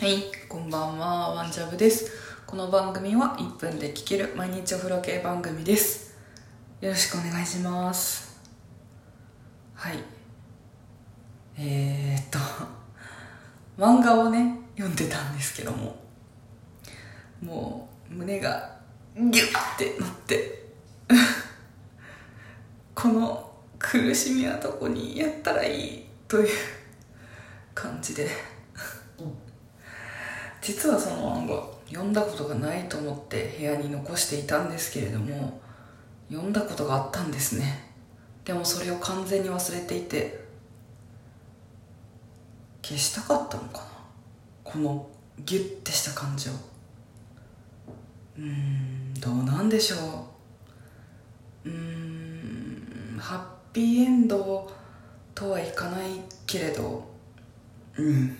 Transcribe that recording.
はい、こんばんは、ワンジャブです。この番組は1分で聴ける毎日お風呂系番組です。よろしくお願いします。はい。えー、っと、漫画をね、読んでたんですけども、もう胸がギュッてなって、この苦しみはどこにやったらいい？という感じで。実はその漫画読んだことがないと思って部屋に残していたんですけれども読んだことがあったんですね。でもそれを完全に忘れていて消したかったのかな？このギュッてした感じをうーんどうなんでしょう。うーんハッピーエンドとはいかないけれど。うん。